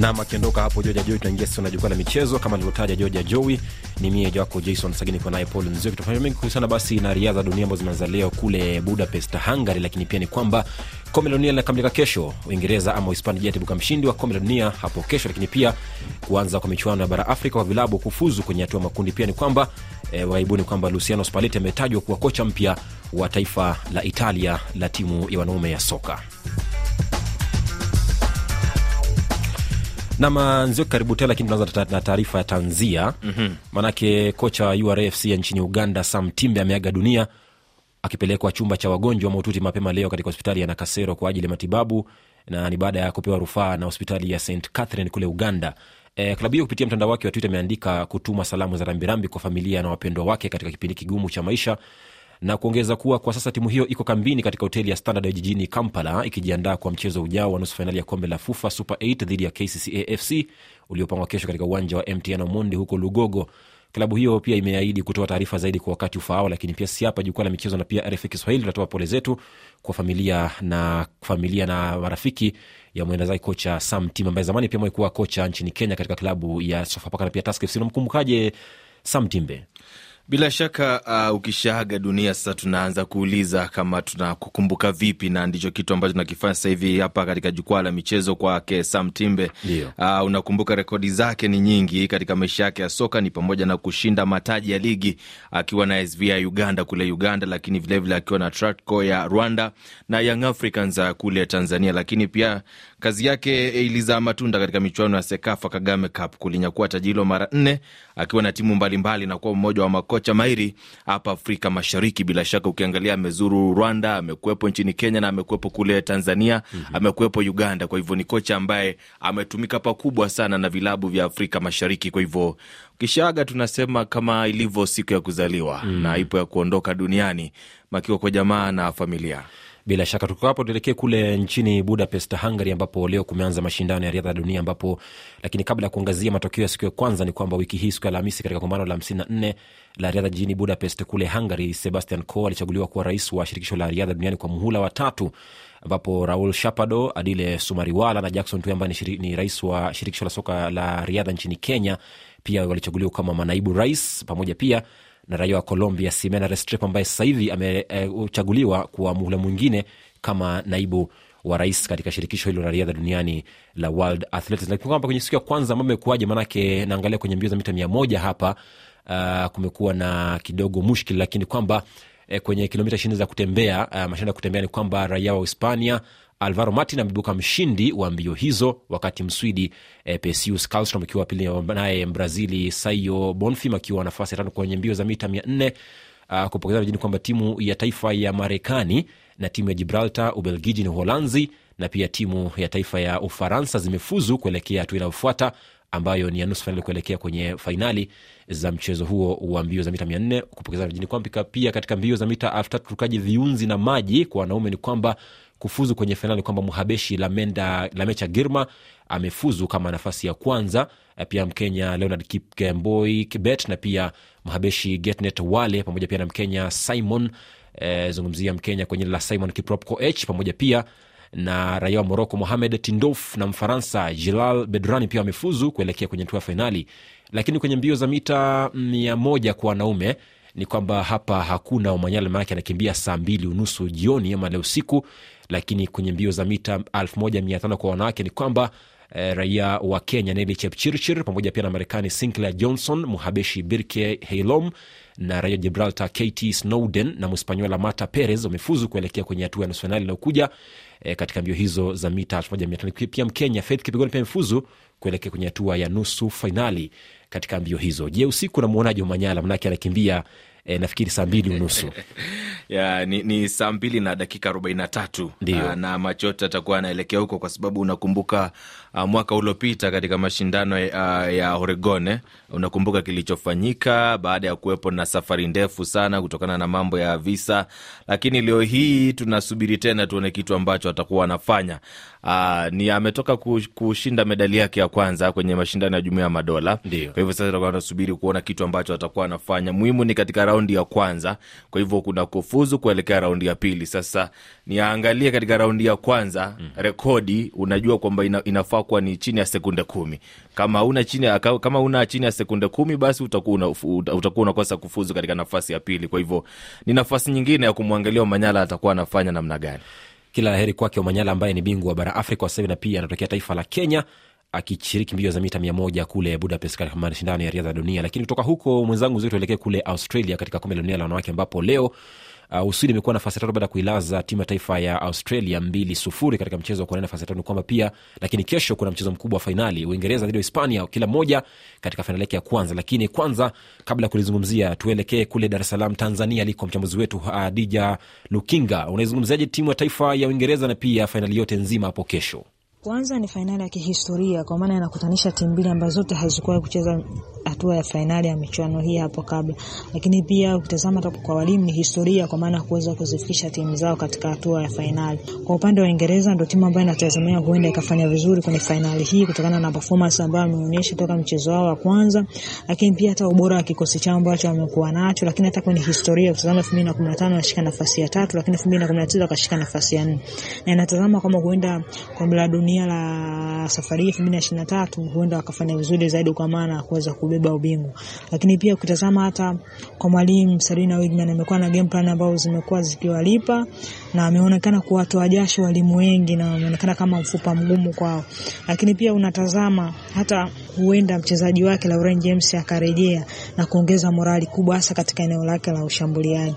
nam akiondoka hapo joja joi tunaingia sasa na jukwaa la michezo. Kama nilivyotaja joja Joi ni mie wako jason sagini kwa naye paul nzio kitafanya mengi kuhusiana basi na riadha dunia ambazo zimeanza leo kule budapest hungary lakini pia ni kwamba kombe la dunia linakamilika kesho. Uingereza ama hispania jatibuka mshindi wa kombe la dunia hapo kesho lakini pia kuanza kwa michuano ya bara afrika kwa vilabu kufuzu kwenye hatua makundi. Pia ni kwamba e, waibuni kwamba luciano spaleti ametajwa kuwa kocha mpya wa taifa la italia la timu ya wanaume ya soka namanzio karibu tena lakini tunaanza na taarifa ya tanzia. Mm-hmm. manake kocha wa urfc ya nchini uganda sam timbe ameaga dunia akipelekwa chumba cha wagonjwa maututi mapema leo katika hospitali ya nakasero kwa ajili ya matibabu na ni baada ya kupewa rufaa na hospitali ya st catherine kule uganda. E, klabu hiyo kupitia mtandao wake wa twitter ameandika kutuma salamu za rambirambi kwa familia na wapendwa wake katika kipindi kigumu cha maisha na kuongeza kuwa kwa sasa timu hiyo iko kambini katika hoteli ya standard jijini kampala ikijiandaa kwa mchezo ujao wa nusu fainali ya kombe la fufa super 8 dhidi ya kccafc uliopangwa kesho katika uwanja wa mtn omondi huko lugogo. Klabu hiyo pia imeahidi kutoa taarifa zaidi kwa wakati ufaao lakini pia si hapa jukwaa la michezo na pia rf kiswahili tunatoa pole zetu kwa familia na familia na marafiki ya mwendazaji kocha sam tim ambaye zamani pia mwekuwa kocha nchini kenya katika klabu ya sofapaka na pia taskfc unamkumbukaje sam timbe bila shaka uh, ukishaaga dunia sasa tunaanza kuuliza kama tunakukumbuka vipi na ndicho kitu ambacho tunakifanya sasa hivi hapa katika jukwaa la michezo kwake sam timbe. Uh, unakumbuka rekodi zake ni nyingi katika maisha yake ya soka ni pamoja na kushinda mataji ya ligi akiwa na sv ya uganda kule uganda lakini vilevile akiwa na tratco ya rwanda na young africans kule tanzania lakini pia kazi yake ilizaa matunda katika michuano ya sekafa kagame cup kulinyakua taji hilo mara nne akiwa na timu mbalimbali na kuwa mmoja wa makocha mahiri hapa afrika mashariki bila shaka ukiangalia amezuru rwanda amekuwepo nchini kenya na amekuwepo kule tanzania mm-hmm. amekuwepo uganda kwa hivyo ni kocha ambaye ametumika pakubwa sana na vilabu vya afrika mashariki kwa hivyo kishaga tunasema kama ilivyo siku ya kuzaliwa mm. na ipo ya kuondoka duniani makiwa kwa jamaa na familia bila shaka tuko hapo tuelekee kule nchini budapest hungary ambapo leo kumeanza mashindano ya riadha dunia ambapo lakini kabla ya kuangazia matokeo ya siku ya kwanza ni kwamba wiki hii siku ya alhamisi katika kongamano la 54 la riadha jijini budapest kule hungary sebastian co alichaguliwa kuwa rais wa shirikisho la riadha duniani kwa muhula wa tatu ambapo raul shapado adile sumariwala na jackson tu ambaye ni rais wa shirikisho la soka la riadha nchini kenya. Pia walichaguliwa kama manaibu rais pamoja pia na raia wa colombia Ximena Restrepo ambaye sasa hivi amechaguliwa e, kuwa muhula mwingine kama naibu wa rais katika shirikisho hilo la riadha duniani la world athletics lakini kwamba kwenye siku ya kwanza mambo yamekuwaje? maanake naangalia kwenye mbio za mita mia moja hapa uh, kumekuwa na kidogo mushkil lakini kwamba eh, kwenye kilomita ishirini za kutembea uh, mashindano ya kutembea ni kwamba raia wa hispania alvaro martin ameibuka mshindi wa mbio hizo wakati mswidi eh, pesius calstrom akiwa pili naye mbrazili saio bonfim akiwa nafasi ya tano kwenye mbio za mita mia nne uh, kupokezana jini kwamba timu ya taifa ya marekani na timu ya gibraltar ubelgiji na uholanzi na pia timu ya taifa ya ufaransa zimefuzu kuelekea hatua inayofuata ambayo ni ya nusu fainali kuelekea kwenye fainali za mchezo huo wa mbio za mita mia nne kupokeza mjini kwamba pia katika mbio za mita elfu tatu rukaji viunzi na maji kwa wanaume ni kwamba kufuzu kwenye fainali kwamba mhabeshi lamenda lamecha girma amefuzu kama nafasi ya kwanza. Pia mkenya leonard kipkemboi kibet na pia mhabeshi getnet wale pamoja pia na mkenya simon. Eh, zungumzia mkenya kwenye la simon kiprop koech pamoja pia na raia wa moroko mohamed tindof na mfaransa jilal bedrani pia wamefuzu kuelekea kwenye hatua fainali. Lakini kwenye mbio za mita mia kwa wanaume ni kwamba hapa hakuna omanyala maanake anakimbia saa mbili unusu jioni ama leo usiku. Lakini kwenye mbio za mita elfu moja mia tano kwa wanawake ni kwamba eh, raia wa kenya neli chepchirchir pamoja pia na marekani sinclair johnson muhabeshi birke heilom na raia gibraltar kt snowden na mspanyola mata perez wamefuzu kuelekea kwenye hatua ya nusu fainali inayokuja eh, katika mbio hizo za mita elfu moja mia tano. Pia mkenya faith kipigoni pia amefuzu kuelekea kwenye hatua ya nusu fainali katika mbio hizo. Je usiku namwonaji manyala manake anakimbia e, nafikiri saa mbili unusu ya, ni, ni saa mbili na dakika arobaini na tatu Ndio. na macho yote atakuwa anaelekea huko kwa sababu unakumbuka uh, mwaka uliopita katika mashindano ya, ya Oregon eh, unakumbuka kilichofanyika baada ya kuwepo na safari ndefu sana kutokana na mambo ya visa, lakini leo hii tunasubiri tena tuone kitu ambacho atakuwa anafanya. Uh, ni ametoka kushinda medali yake ya kwanza kwenye mashindano ya Jumuiya ya Madola. Kwa hivyo sasa tutakuwa tunasubiri kuona kitu ambacho atakuwa anafanya. Muhimu ni katika raundi raundi ya kwanza, kwa hivyo kuna kufuzu kuelekea raundi ya pili. Sasa niangalie katika raundi ya kwanza mm. rekodi unajua kwamba ina, inafaa kuwa ni chini ya sekunde kumi. Kama una chini ya, kama una chini ya sekunde kumi, basi utakuwa una, utakuwa unakosa kufuzu katika nafasi ya pili. Kwa hivyo ni nafasi nyingine ya kumwangalia Omanyala atakuwa anafanya namna gani. Kila la heri kwake Omanyala ambaye ni bingwa wa bara Afrika wa na pia anatokea taifa la Kenya akishiriki mbio za mita mia moja kule Budapest katika mashindano ya riadha ya dunia. Lakini kutoka huko mwenzangu tuelekee kule Australia katika kombe la dunia la wanawake ambapo leo uh, Uswidi imekuwa nafasi ya tatu baada ya kuilaza timu ya taifa ya Australia mbili sufuri katika mchezo wa kuania nafasi ya tatu. Ni kwamba pia lakini kesho kuna mchezo mkubwa wa fainali Uingereza dhidi ya Hispania, kila mmoja katika fainali yake ya kwanza. Lakini kwanza, kabla ya kulizungumzia, tuelekee kule Dar Salaam, Tanzania, aliko mchambuzi wetu Adija Lukinga. Unaizungumziaje timu ya taifa ya Uingereza na pia fainali yote nzima hapo kesho? Kwanza ni fainali ya kihistoria kwa maana inakutanisha timu mbili ambazo zote hazikuwahi kucheza hatua ya fainali ya michuano hii hapo kabla, lakini pia ukitazama kwa walimu ni historia kwa maana kuweza kuzifikisha timu zao katika hatua ya fainali. Kwa upande wa Uingereza ndio timu ambayo inatazamia huenda ikafanya vizuri kwenye fainali hii kutokana na performance ambayo wameonyesha toka mchezo wao wa kwanza, lakini pia hata ubora wa kikosi chao ambacho wamekuwa nacho, lakini hata kwenye historia ukitazama 2015 wakashika nafasi ya tatu, lakini 2019 wakashika nafasi ya nne, na inatazama kama huenda kombe la dunia la safari hii 2023 huenda wakafanya vizuri zaidi kwa maana kuweza kubeba ubingwa. Lakini pia ukitazama hata kwa mwalimu Sarina Wigman amekuwa na game plan ambazo zimekuwa zikiwalipa na ameonekana kuwatoa jasho walimu wengi na ameonekana kama mfupa mgumu kwao. Lakini pia unatazama hata huenda mchezaji wake Lauren James akarejea na kuongeza morali kubwa hasa katika eneo lake la ushambuliaji.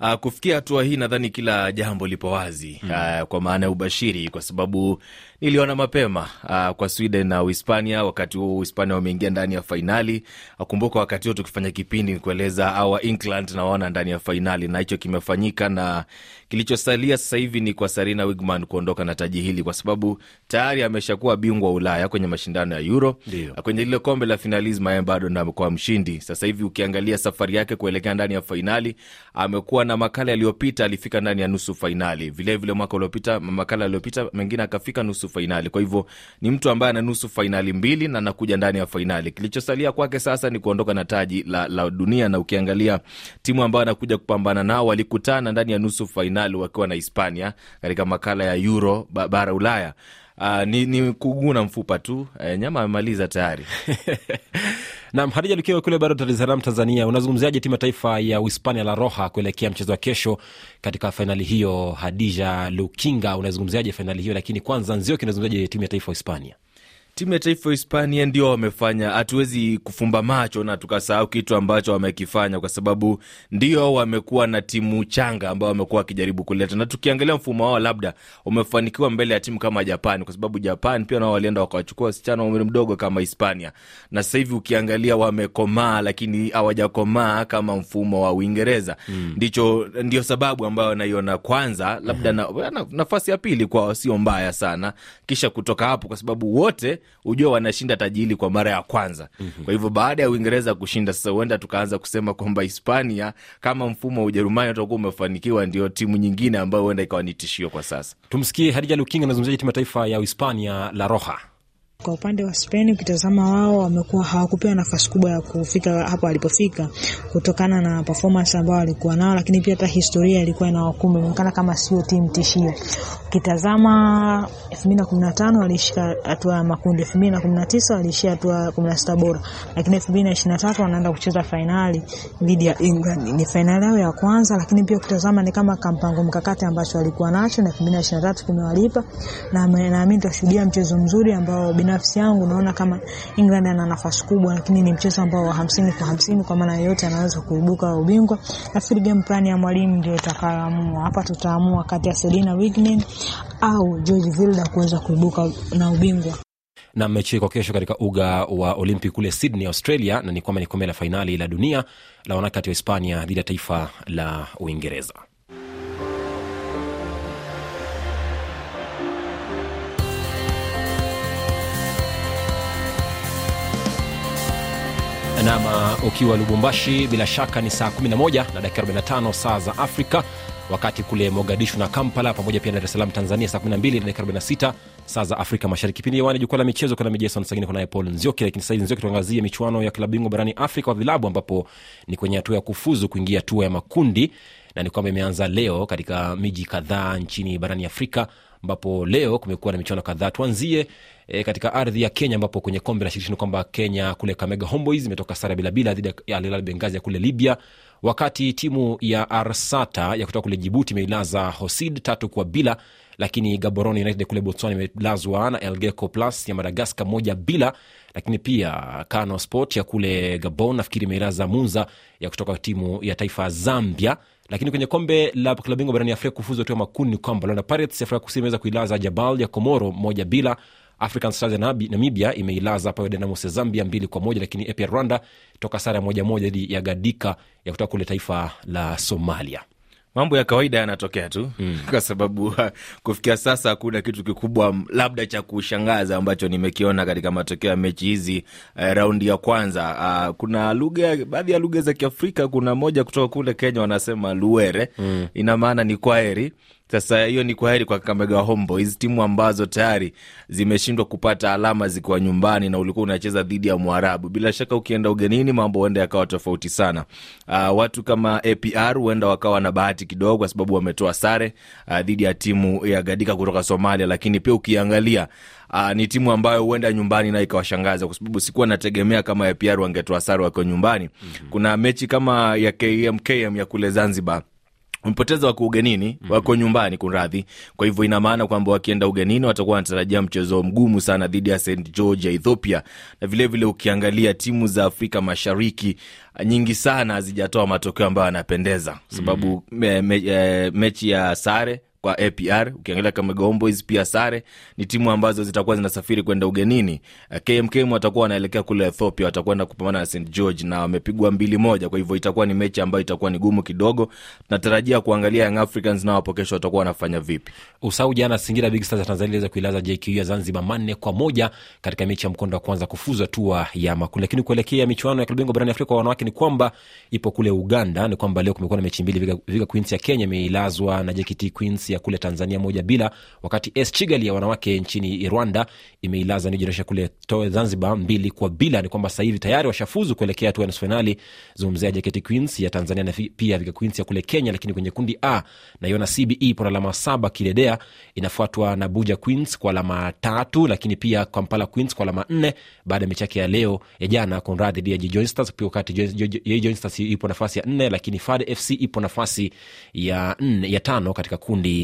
Uh, kufikia hatua hii nadhani kila jambo lipo wazi mm. Uh, kwa maana ya ubashiri, kwa sababu niliona mapema uh, kwa Sweden na Uhispania. Wakati huo Uhispania wameingia ndani ya fainali. Akumbuka wakati huo tukifanya kipindi nikueleza awa England nawaona ndani ya fainali, na hicho kimefanyika, na kilichosalia sasa hivi ni kwa Serena Wigman kuondoka na taji hili, kwa sababu tayari ameshakuwa bingwa Ulaya kwenye mashindano ya Euro. Kwenye lile kombe la finalism, yeye bado ndo amekuwa mshindi. Sasa hivi ukiangalia safari yake kuelekea ndani ya fainali, amekuwa na makala yaliyopita alifika ndani ya nusu fainali, vilevile mwaka uliopita makala aliyopita mengine akafika nusu fainali. Kwa hivyo ni mtu ambaye ana nusu fainali mbili na anakuja ndani ya fainali. Kilichosalia kwake sasa ni kuondoka na taji la, la dunia, na ukiangalia timu ambayo anakuja kupambana nao walikutana ndani ya nusu fainali wakiwa na Hispania katika makala ya Euro bara Ulaya. Uh, ni, ni kuguna mfupa tu e, nyama amemaliza tayari. Nam Hadija Lukiwa kule bado Dar Tanzania, unazungumziaje timu ya taifa ya Uhispania La Roja kuelekea mchezo wa kesho katika fainali hiyo? Hadija Lukinga, unazungumziaje fainali hiyo? Lakini kwanza Nzioki, unazungumziaje timu ya taifa ya Hispania? Timu ya taifa Hispania ndio wamefanya, hatuwezi kufumba macho na tukasahau kitu ambacho wamekifanya, kwa sababu ndio wamekuwa na timu changa ambao wamekuwa wakijaribu kuleta, na tukiangalia mfumo wao labda umefanikiwa mbele ya timu kama Japan, kwa sababu Japan pia nao walienda wakawachukua wasichana wa umri mdogo kama Hispania, na sasa hivi ukiangalia wamekomaa, lakini hawajakomaa kama mfumo wa Uingereza. Ndicho ndio sababu ambayo naiona kwanza labda na, na, nafasi ya pili kwao sio mbaya sana, kisha kutoka hapo, kwa sababu wote ujua wanashinda taji hili kwa mara ya kwanza. mm-hmm. Kwa hivyo baada ya Uingereza kushinda sasa, huenda tukaanza kusema kwamba Hispania kama mfumo wa Ujerumani utakuwa umefanikiwa, ndio timu nyingine ambayo huenda ikawa ni tishio kwa sasa. Tumsikie Hadija Lukinga anazungumziaje timu ya taifa ya Hispania La Roja. Kwa upande wa Spain ukitazama, wao wamekuwa hawakupewa nafasi kubwa ya kufika hapo walipofika kutokana na performance ambao walikuwa nao, lakini pia hata historia ilikuwa inawakumba, inaonekana kama sio timu tishio. Ukitazama 2015 walishika hatua ya makundi, 2019 walishia hatua 16 bora, lakini 2023 wanaenda kucheza fainali dhidi ya England. Ni fainali yao ya kwanza, lakini pia ukitazama ni kama kampango mkakati ambacho walikuwa nacho na 2023 kimewalipa, na naamini tutashuhudia mchezo mzuri ambao binafsi yangu naona kama England ana nafasi kubwa, lakini ni mchezo ambao wa hamsini kwa hamsini, kwa maana yoyote anaweza kuibuka ubingwa. Nafikiri game plan ya mwalimu ndio itakayoamua hapa. Tutaamua kati ya Selina Wigman au George Vilda kuweza kuibuka na ubingwa na mechi kwa kesho katika uga wa Olympic kule Sydney, Australia, na ni kwamba ni kombe la fainali la dunia la wanawake kati ya Hispania dhidi ya taifa la Uingereza. Nama ukiwa lubumbashi bila shaka ni saa 11 na dakika 45 saa za afrika wakati kule mogadishu na kampala pamoja pia dar es tanzania saa 12 na dakika 46 saa za afrika mashariki. Pindi hewani jukwaa la michezo kuna mijeson sagini kunaye paul nzioki lakini sahizi nzioki tuangazie michuano ya klabu bingwa barani afrika wa vilabu ambapo ni kwenye hatua ya kufuzu kuingia hatua ya makundi na ni kwamba imeanza leo katika miji kadhaa nchini barani afrika ambapo leo kumekuwa na michuano kadhaa. Tuanzie e, katika ardhi ya kenya ambapo kwenye kombe la shirikisho kwamba kenya kule Kakamega Homeboyz imetoka sare bilabila dhidi ya Al Hilal bengazi ya kule libya wakati timu ya arsata ya kutoka kule jibuti imeilaza hosid tatu kwa bila lakini gaborone united kule botswana imelazwa na elgeco plus ya madagascar moja bila. Lakini pia kano sport ya kule gabon nafikiri imeilaza munza ya kutoka timu ya taifa zambia. Lakini kwenye kombe la klabu barani afrika kufuzu hatua makundi ni kwamba Orlando Pirates afrika kusini imeweza kuilaza jabal ya komoro moja bila. African stars ya namibia imeilaza pawe Dinamos ya zambia mbili kwa moja. Lakini ep rwanda toka sara ya moja moja dhidi ya gadika ya kutoka kule taifa la somalia mambo ya kawaida yanatokea tu mm. kwa sababu uh, kufikia sasa hakuna kitu kikubwa labda cha kushangaza ambacho nimekiona katika matokeo ya mechi hizi eh, raundi ya kwanza uh, kuna lugha baadhi ya lugha za kiafrika kuna moja kutoka kule kenya wanasema luere mm. ina maana ni kwaheri sasa hiyo ni kwaheri kwa Kakamega Homeboys, timu ambazo tayari zimeshindwa kupata alama zikiwa nyumbani na ulikuwa unacheza dhidi ya Mwarabu. Bila shaka ukienda ugenini mambo huenda yakawa tofauti sana. Uh, watu kama APR huenda wakawa na bahati kidogo, kwa sababu wametoa sare uh, dhidi ya timu ya Gadika kutoka Somalia, lakini pia ukiangalia Uh, ni timu ambayo huenda nyumbani na ikawashangaza kwa sababu sikuwa nategemea kama APR wangetoa sare wakiwa nyumbani. Mm-hmm. Kuna mechi kama ya KMKM ya kule Zanzibar wamepoteza wako ugenini mm-hmm. wako nyumbani kunradhi kwa hivyo ina maana kwamba wakienda ugenini watakuwa wanatarajia mchezo mgumu sana dhidi ya st george ya ethiopia na vilevile vile ukiangalia timu za afrika mashariki nyingi sana hazijatoa matokeo ambayo yanapendeza sababu mm-hmm. me, me, e, mechi ya sare kwa apr ukiangalia kama Gomboys pia sare ni timu ambazo zitakuwa zinasafiri kwenda ugenini. Uh, kmkm watakuwa wanaelekea kule ethiopia watakwenda kupambana na st george na wamepigwa mbili moja. Kwa hivyo itakuwa ni mechi ambayo itakuwa ni gumu kidogo. Tunatarajia kuangalia young africans nao hapo kesho watakuwa wanafanya vipi. Usau jana singida big stars ya tanzania iliweza kuilaza jku ya zanzibar manne kwa moja katika mechi ya mkondo wa kwanza kufuzu hatua ya makundi. Lakini kuelekea michuano ya klabingwa barani afrika kwa wanawake ni kwamba ipo kule uganda. Ni kwamba leo kumekuwa na mechi mbili viga queens ya kenya imeilazwa na jkt queens ya kule tanzania moja bila wakati s chigali ya wanawake nchini rwanda imeilaza New Generation kule zanzibar mbili kwa bila. Ni kwamba sahivi tayari washafuzu kuelekea hatua nusu fainali zungumzia jkt queens ya tanzania na pia viga queens ya kule kenya lakini kwenye kundi a naiona cbe ipo na alama saba kidedea inafuatwa na buja queens kwa alama tatu lakini pia kampala queens kwa alama nne baada ya mechi yake ya leo ya jana. Kunradhi dhidi ya pia wakati Stars ipo nafasi ya nne lakini fad fc ipo nafasi ya, nne, ya tano katika kundi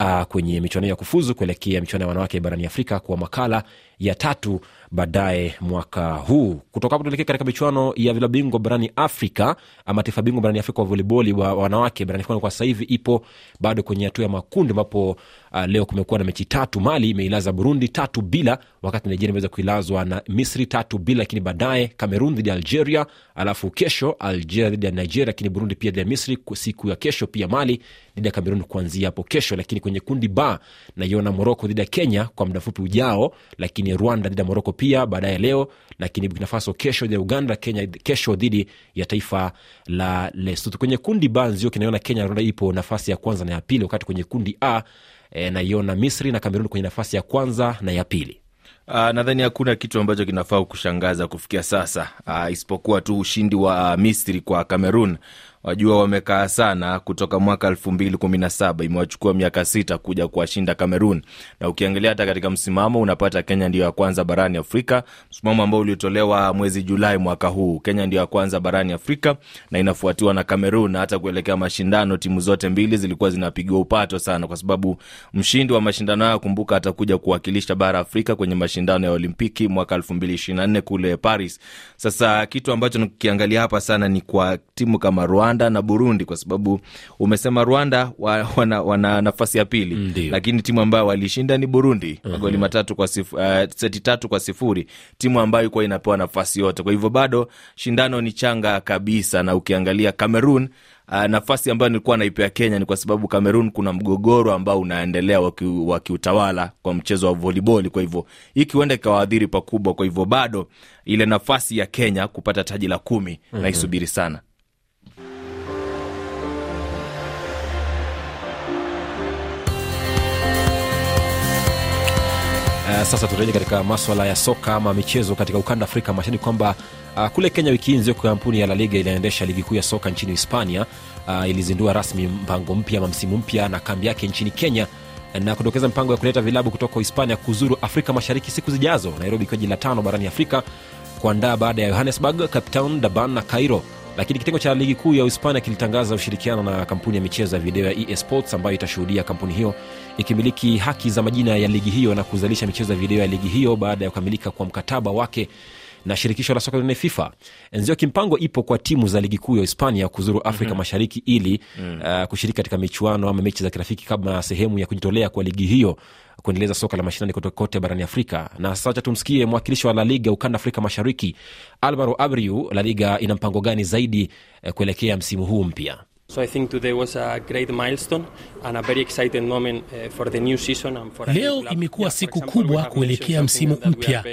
uh, kwenye michuano ya kufuzu kuelekea michuano ya wanawake barani afrika kwa makala ya tatu baadaye mwaka huu. Kutoka hapo tuelekea katika michuano ya vilabu bingwa barani afrika ama taifa bingwa barani afrika wa voliboli wa wanawake barani afrika kwa sasa ipo bado kwenye hatua ya makundi ambapo uh, leo kumekuwa na mechi tatu. Mali imeilaza burundi tatu bila wakati nigeria imeweza kuilazwa na misri tatu bila lakini baadaye cameroon dhidi ya algeria alafu kesho algeria dhidi ya nigeria lakini burundi pia dhidi ya misri siku ya kesho pia mali dhidi ya cameroon kuanzia hapo kesho. Lakini kwenye kundi ba naiona moroko dhidi ya kenya kwa muda mfupi ujao lakini rwanda dhidi ya moroko pia baadaye leo lakini burkina kesho dhidi ya uganda kenya kesho dhidi ya taifa la lesotho kwenye kundi ba nzio kinaiona kenya rwanda ipo nafasi ya kwanza na ya pili wakati kwenye kundi a e, naiona misri na cameroon kwenye nafasi ya kwanza na ya pili. Uh, nadhani hakuna kitu ambacho kinafaa kushangaza kufikia sasa. Uh, isipokuwa tu ushindi wa uh, misri kwa cameroon wajua wamekaa sana kutoka mwaka elfu mbili kumi na saba imewachukua miaka sita kuja kuwashinda cameroon. Na ukiangalia hata katika msimamo unapata kenya ndio ya kwanza barani afrika. Msimamo ambao ulitolewa mwezi julai mwaka huu. Kenya ndio ya kwanza barani afrika na inafuatiwa na cameroon. Na hata kuelekea mashindano timu zote mbili zilikuwa zinapigiwa upato sana kwa sababu mshindi wa mashindano hayo kumbuka atakuja kuwakilisha bara afrika kwenye mashindano ya olimpiki mwaka 224 kule paris. Sasa kitu ambacho nikiangalia hapa sana ni kwa timu kama rwanda Rwanda na Burundi, kwa sababu umesema Rwanda wa, wana, wana nafasi ya pili Ndiyo. lakini timu ambayo walishinda ni Burundi magoli matatu kwa sifu, uh, seti tatu kwa sifuri, timu ambayo ilikuwa inapewa nafasi yote. Kwa hivyo bado shindano ni changa kabisa, na ukiangalia Cameroon Uh, nafasi ambayo nilikuwa naipea Kenya ni kwa sababu Cameroon kuna mgogoro ambao unaendelea wa kiutawala kwa mchezo wa voliboli. Kwa hivyo hii huenda ikawaadhiri pakubwa. Kwa hivyo bado ile nafasi ya Kenya kupata taji la kumi naisubiri sana. Uh, sasa turejea katika maswala ya soka ama michezo katika ukanda Afrika Mashariki kwamba uh, kule Kenya wiki hii nzio kampuni ya La Liga inaendesha ligi kuu ya soka nchini Hispania uh, ilizindua rasmi mpango mpya ama msimu mpya na kambi yake nchini Kenya na kudokeza mpango ya kuleta vilabu kutoka Hispania kuzuru Afrika Mashariki siku zijazo, Nairobi ikiwa jiji la tano barani Afrika kuandaa baada ya Johannesburg, Cape Durban na Cairo. Lakini kitengo cha ligi kuu ya Uhispania kilitangaza ushirikiano na kampuni ya michezo ya video ya esports ambayo itashuhudia kampuni hiyo ikimiliki haki za majina ya ligi hiyo na kuzalisha michezo ya video ya ligi hiyo baada ya kukamilika kwa mkataba wake na shirikisho la soka duniani FIFA. Enzio kimpango ipo kwa timu za ligi kuu ya Hispania kuzuru Afrika Mashariki ili uh, kushiriki katika michuano ama mechi za kirafiki kama sehemu ya kujitolea kwa ligi hiyo kuendeleza soka la mashinani kote kote barani Afrika. Na sasa tumsikie mwakilishi wa La Liga ukanda Afrika Mashariki Alvaro Abreu. La Liga ina mpango gani zaidi eh, kuelekea msimu huu mpya? So I think today was a great milestone and a very exciting moment uh, for the new season and for Leo imekuwa siku kubwa kuelekea msimu mpya.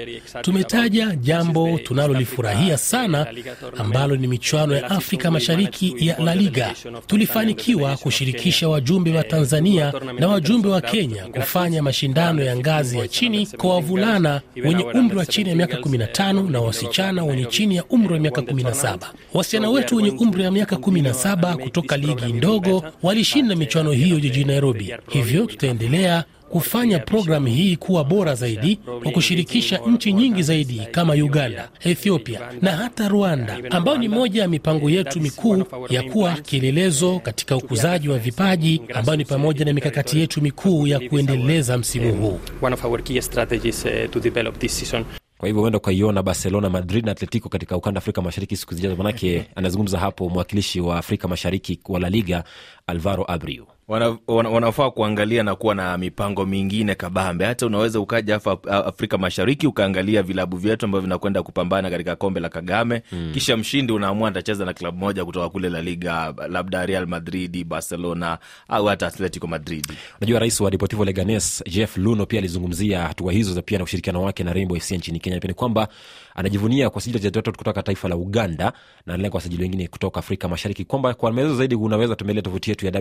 Tumetaja jambo tunalolifurahia sana uh, ambalo ni michuano ya Afrika Mashariki ya La Liga. Tulifanikiwa kushirikisha wajumbe wa uh, Tanzania na wajumbe wa Kenya kufanya mashindano ya ngazi ya chini kwa wavulana wenye umri wa chini ya 17 miaka girls, uh, 15 na wasichana wenye chini ya umri wa uh, miaka won the tournament. 17. Wasichana wetu wenye umri wa miaka 17 and make kutoka ligi ndogo walishinda michuano hiyo jijini Nairobi. Hivyo tutaendelea kufanya programu hii kuwa bora zaidi kwa kushirikisha nchi nyingi zaidi kama Uganda, Ethiopia na hata Rwanda, ambayo ni moja ya mipango yetu mikuu ya kuwa kielelezo katika ukuzaji wa vipaji, ambayo ni pamoja na mikakati yetu mikuu ya kuendeleza msimu huu. Kwa hivyo huenda ukaiona Barcelona, Madrid na Atletico katika ukanda Afrika Mashariki siku zijazo, manake anazungumza hapo mwakilishi wa Afrika Mashariki wa La Liga Alvaro Abreu. Wana, wana, wanafaa kuangalia na kuwa na mipango mingine kabambe. Hata unaweza ukaja hapa Afrika Mashariki ukaangalia vilabu vyetu ambavyo vinakwenda kupambana katika kombe la Kagame mm. Kisha mshindi unaamua atacheza na klabu moja kutoka kule La Liga, labda Real Madrid, Barcelona au hata Atletico Madrid. Unajua, rais wa Deportivo Leganes Jeff Luno pia alizungumzia hatua hizo za pia na ushirikiano wake na Rainbow FC nchini Kenya. Pia ni kwamba anajivunia kuwasajili wachezaji watatu kutoka taifa la Uganda na analenga kuwasajili wengine kutoka Afrika Mashariki, kwamba kwa maelezo zaidi unaweza tembelea tovuti yetu ya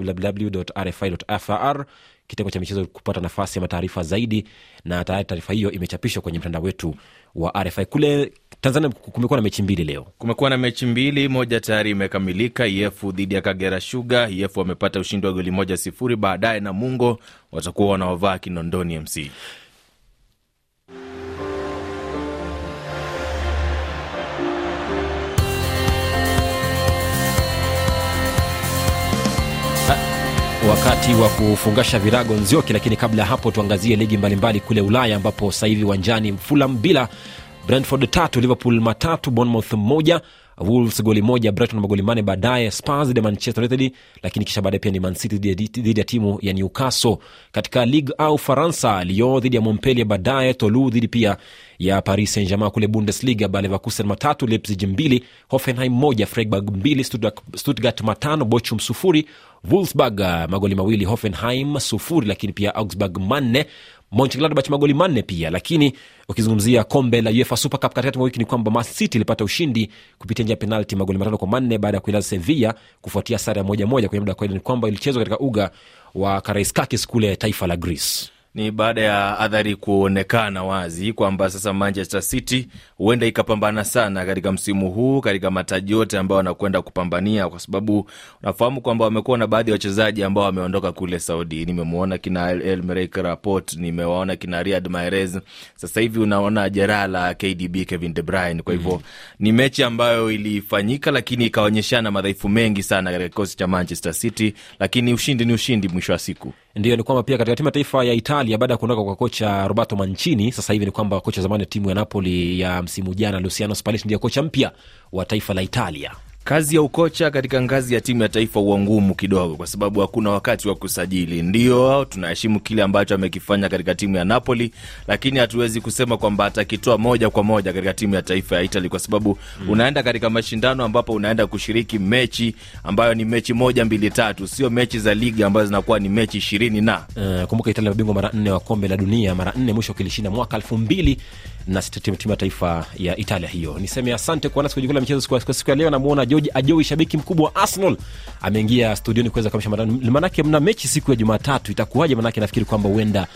www.rfi.fr kitengo cha michezo kupata nafasi ama taarifa zaidi, na tayari taarifa hiyo imechapishwa kwenye mtandao wetu wa RFI. Kule Tanzania kumekuwa na mechi mbili leo. Kumekuwa na mechi mbili, moja tayari imekamilika, IF dhidi ya Kagera Sugar. IF wamepata ushindi wa goli moja sifuri. Baadaye Namungo watakuwa wanaovaa Kinondoni MC. Wakati wa kufungasha virago Nzioki, lakini kabla ya hapo tuangazie ligi mbalimbali kule Ulaya ambapo sasa hivi uwanjani Fulham bila Brentford tatu, Liverpool matatu, Bournemouth moja, Wolves goli moja, Brighton magoli mane, baadaye Spurs dhidi Manchester United, lakini kisha baadaye pia ni Man City dhidi ya timu ya Newcastle. Katika Ligue au Faransa, Lyon dhidi ya Montpellier, baadaye Toulouse dhidi pia ya Paris Saint Germain. Kule Bundesliga, Bayer Leverkusen matatu, Leipzig mbili, Hoffenheim moja, Freiburg mbili, Stuttgart, matano, Bochum sufuri, Wolfsburg magoli mawili, Hoffenheim sufuri, lakini pia Augsburg manne Monchengladbach magoli manne pia. Lakini ukizungumzia kombe la UEFA Super katikati mwa wiki ni kwamba City ilipata ushindi kupitia njia penalti magoli matano kwa manne baada ya kuilaza Sevilla kufuatia sare ya moja moja kwenye muda wa kawaida. Ni kwamba ilichezwa katika uga wa Karaiskakis kule taifa la Greece ni baada ya adhari kuonekana wazi kwamba sasa Manchester City huenda ikapambana sana katika msimu huu katika mataji yote ambayo wanakwenda kupambania, kwa sababu unafahamu kwamba wamekuwa na baadhi ya wachezaji ambao wameondoka kule Saudi. Nimemwona kina Elmerick Laporte, nimewaona kina Riyad Mahrez, sasa hivi unaona jeraha la KDB Kevin De Bruyne. Kwa hivyo mm -hmm. ni mechi ambayo ilifanyika, lakini ikaonyeshana madhaifu mengi sana katika kikosi cha Manchester City, lakini ushindi ni ushindi mwisho wa siku. Ndio, ni kwamba pia katika timu ya taifa ya Italia baada ya kuondoka kwa kocha Roberto Mancini, sasa hivi ni kwamba kocha zamani ya timu ya Napoli ya msimu jana Luciano Spalletti ndiye kocha mpya wa taifa la Italia. Kazi ya ukocha katika ngazi ya timu ya taifa huwa ngumu kidogo, kwa sababu hakuna wakati wa kusajili. Ndio tunaheshimu kile ambacho amekifanya katika timu ya Napoli, lakini hatuwezi kusema kwamba atakitoa moja kwa moja katika timu ya taifa ya Italy, kwa sababu mm. unaenda katika mashindano ambapo unaenda kushiriki mechi ambayo ni mechi moja mbili tatu, sio mechi za ligi ambazo zinakuwa ni mechi ishirini na uh, kumbuka Italia mabingwa mara nne wa kombe la dunia, mara nne mwisho kilishinda mwaka elfu mbili na timu ya taifa ya Italia hiyo. Niseme asante kwa nasi kujukula michezo kwa siku ya leo. Namwona George Ajoi, shabiki mkubwa wa Arsenal, ameingia studioni kuweza kamisha mada. Manake mna mechi siku ya Jumatatu, itakuwaje? Manake nafikiri kwamba huenda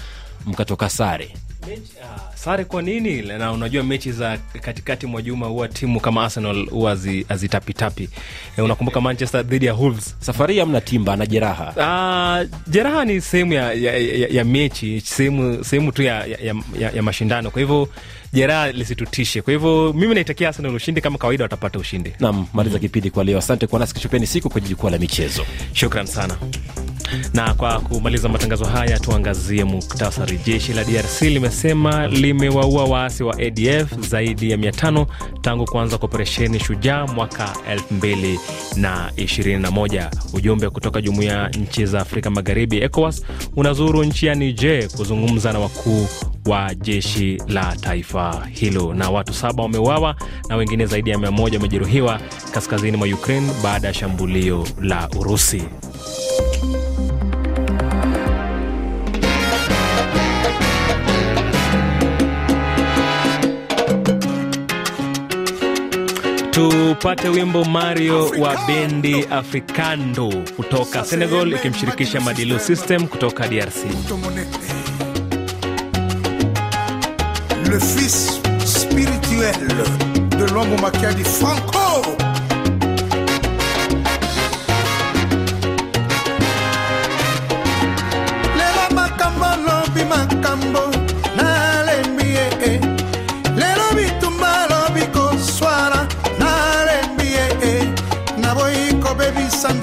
mkatoka sare Mechi, uh, sare kwa nini? Na unajua mechi za katikati mwa juma huwa timu kama Arsenal huwa hazitapitapi. E, unakumbuka Manchester dhidi ya Wolves, safari amna timba na jeraha. Uh, jeraha ni sehemu ya, ya, ya, ya mechi, sehemu tu ya, ya, ya, ya mashindano, kwa hivyo jeraha lisitutishe. Kwa hivyo mimi naitakia Arsenal ushindi, kama kawaida watapata ushindi. nam maliza mm. kipindi kwa leo. Asante kwa nasi, kichupeni siku kwenye jukwaa la michezo. Shukran sana na kwa kumaliza matangazo haya tuangazie muktasari. Jeshi la DRC limesema limewaua waasi wa ADF zaidi ya 500 tangu kuanza kwa operesheni Shujaa mwaka 2021. Ujumbe kutoka jumuiya ya nchi za Afrika Magharibi, ECOWAS, unazuru nchi ya Niger kuzungumza na wakuu wa jeshi la taifa hilo. Na watu saba wameuawa na wengine zaidi ya 100 wamejeruhiwa kaskazini mwa Ukraine baada ya shambulio la Urusi. Tupate wimbo Mario wa bendi Africando kutoka Senegal ikimshirikisha Madilu System kutoka DRC. Le fils spirituel de l'homme Makiadi Franco. Sản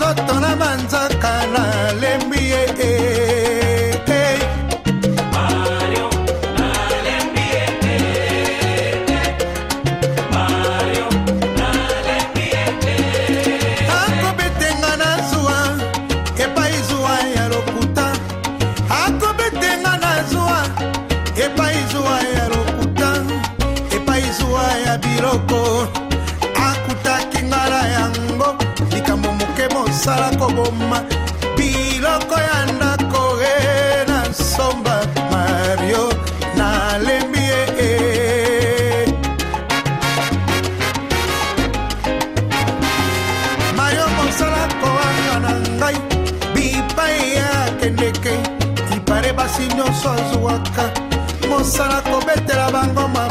Bamba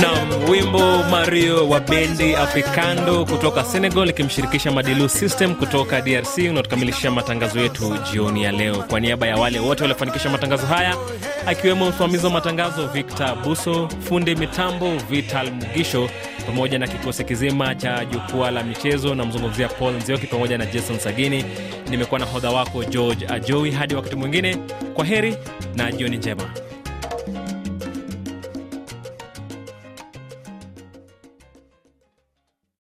Naam, wimbo Mario wa bendi Africando kutoka Senegal ikimshirikisha Madilu System kutoka DRC unaokamilishia matangazo yetu jioni ya leo. Kwa niaba ya wale wote waliofanikisha matangazo haya, akiwemo msimamizi wa matangazo Victor Buso, fundi mitambo Vital Mugisho, pamoja na kikosi kizima cha jukwaa la michezo, namzungumzia Paul Nzioki pamoja na Jason Sagini. Nimekuwa na hodha wako George Ajoi. Hadi wakati mwingine, kwa heri na jioni njema.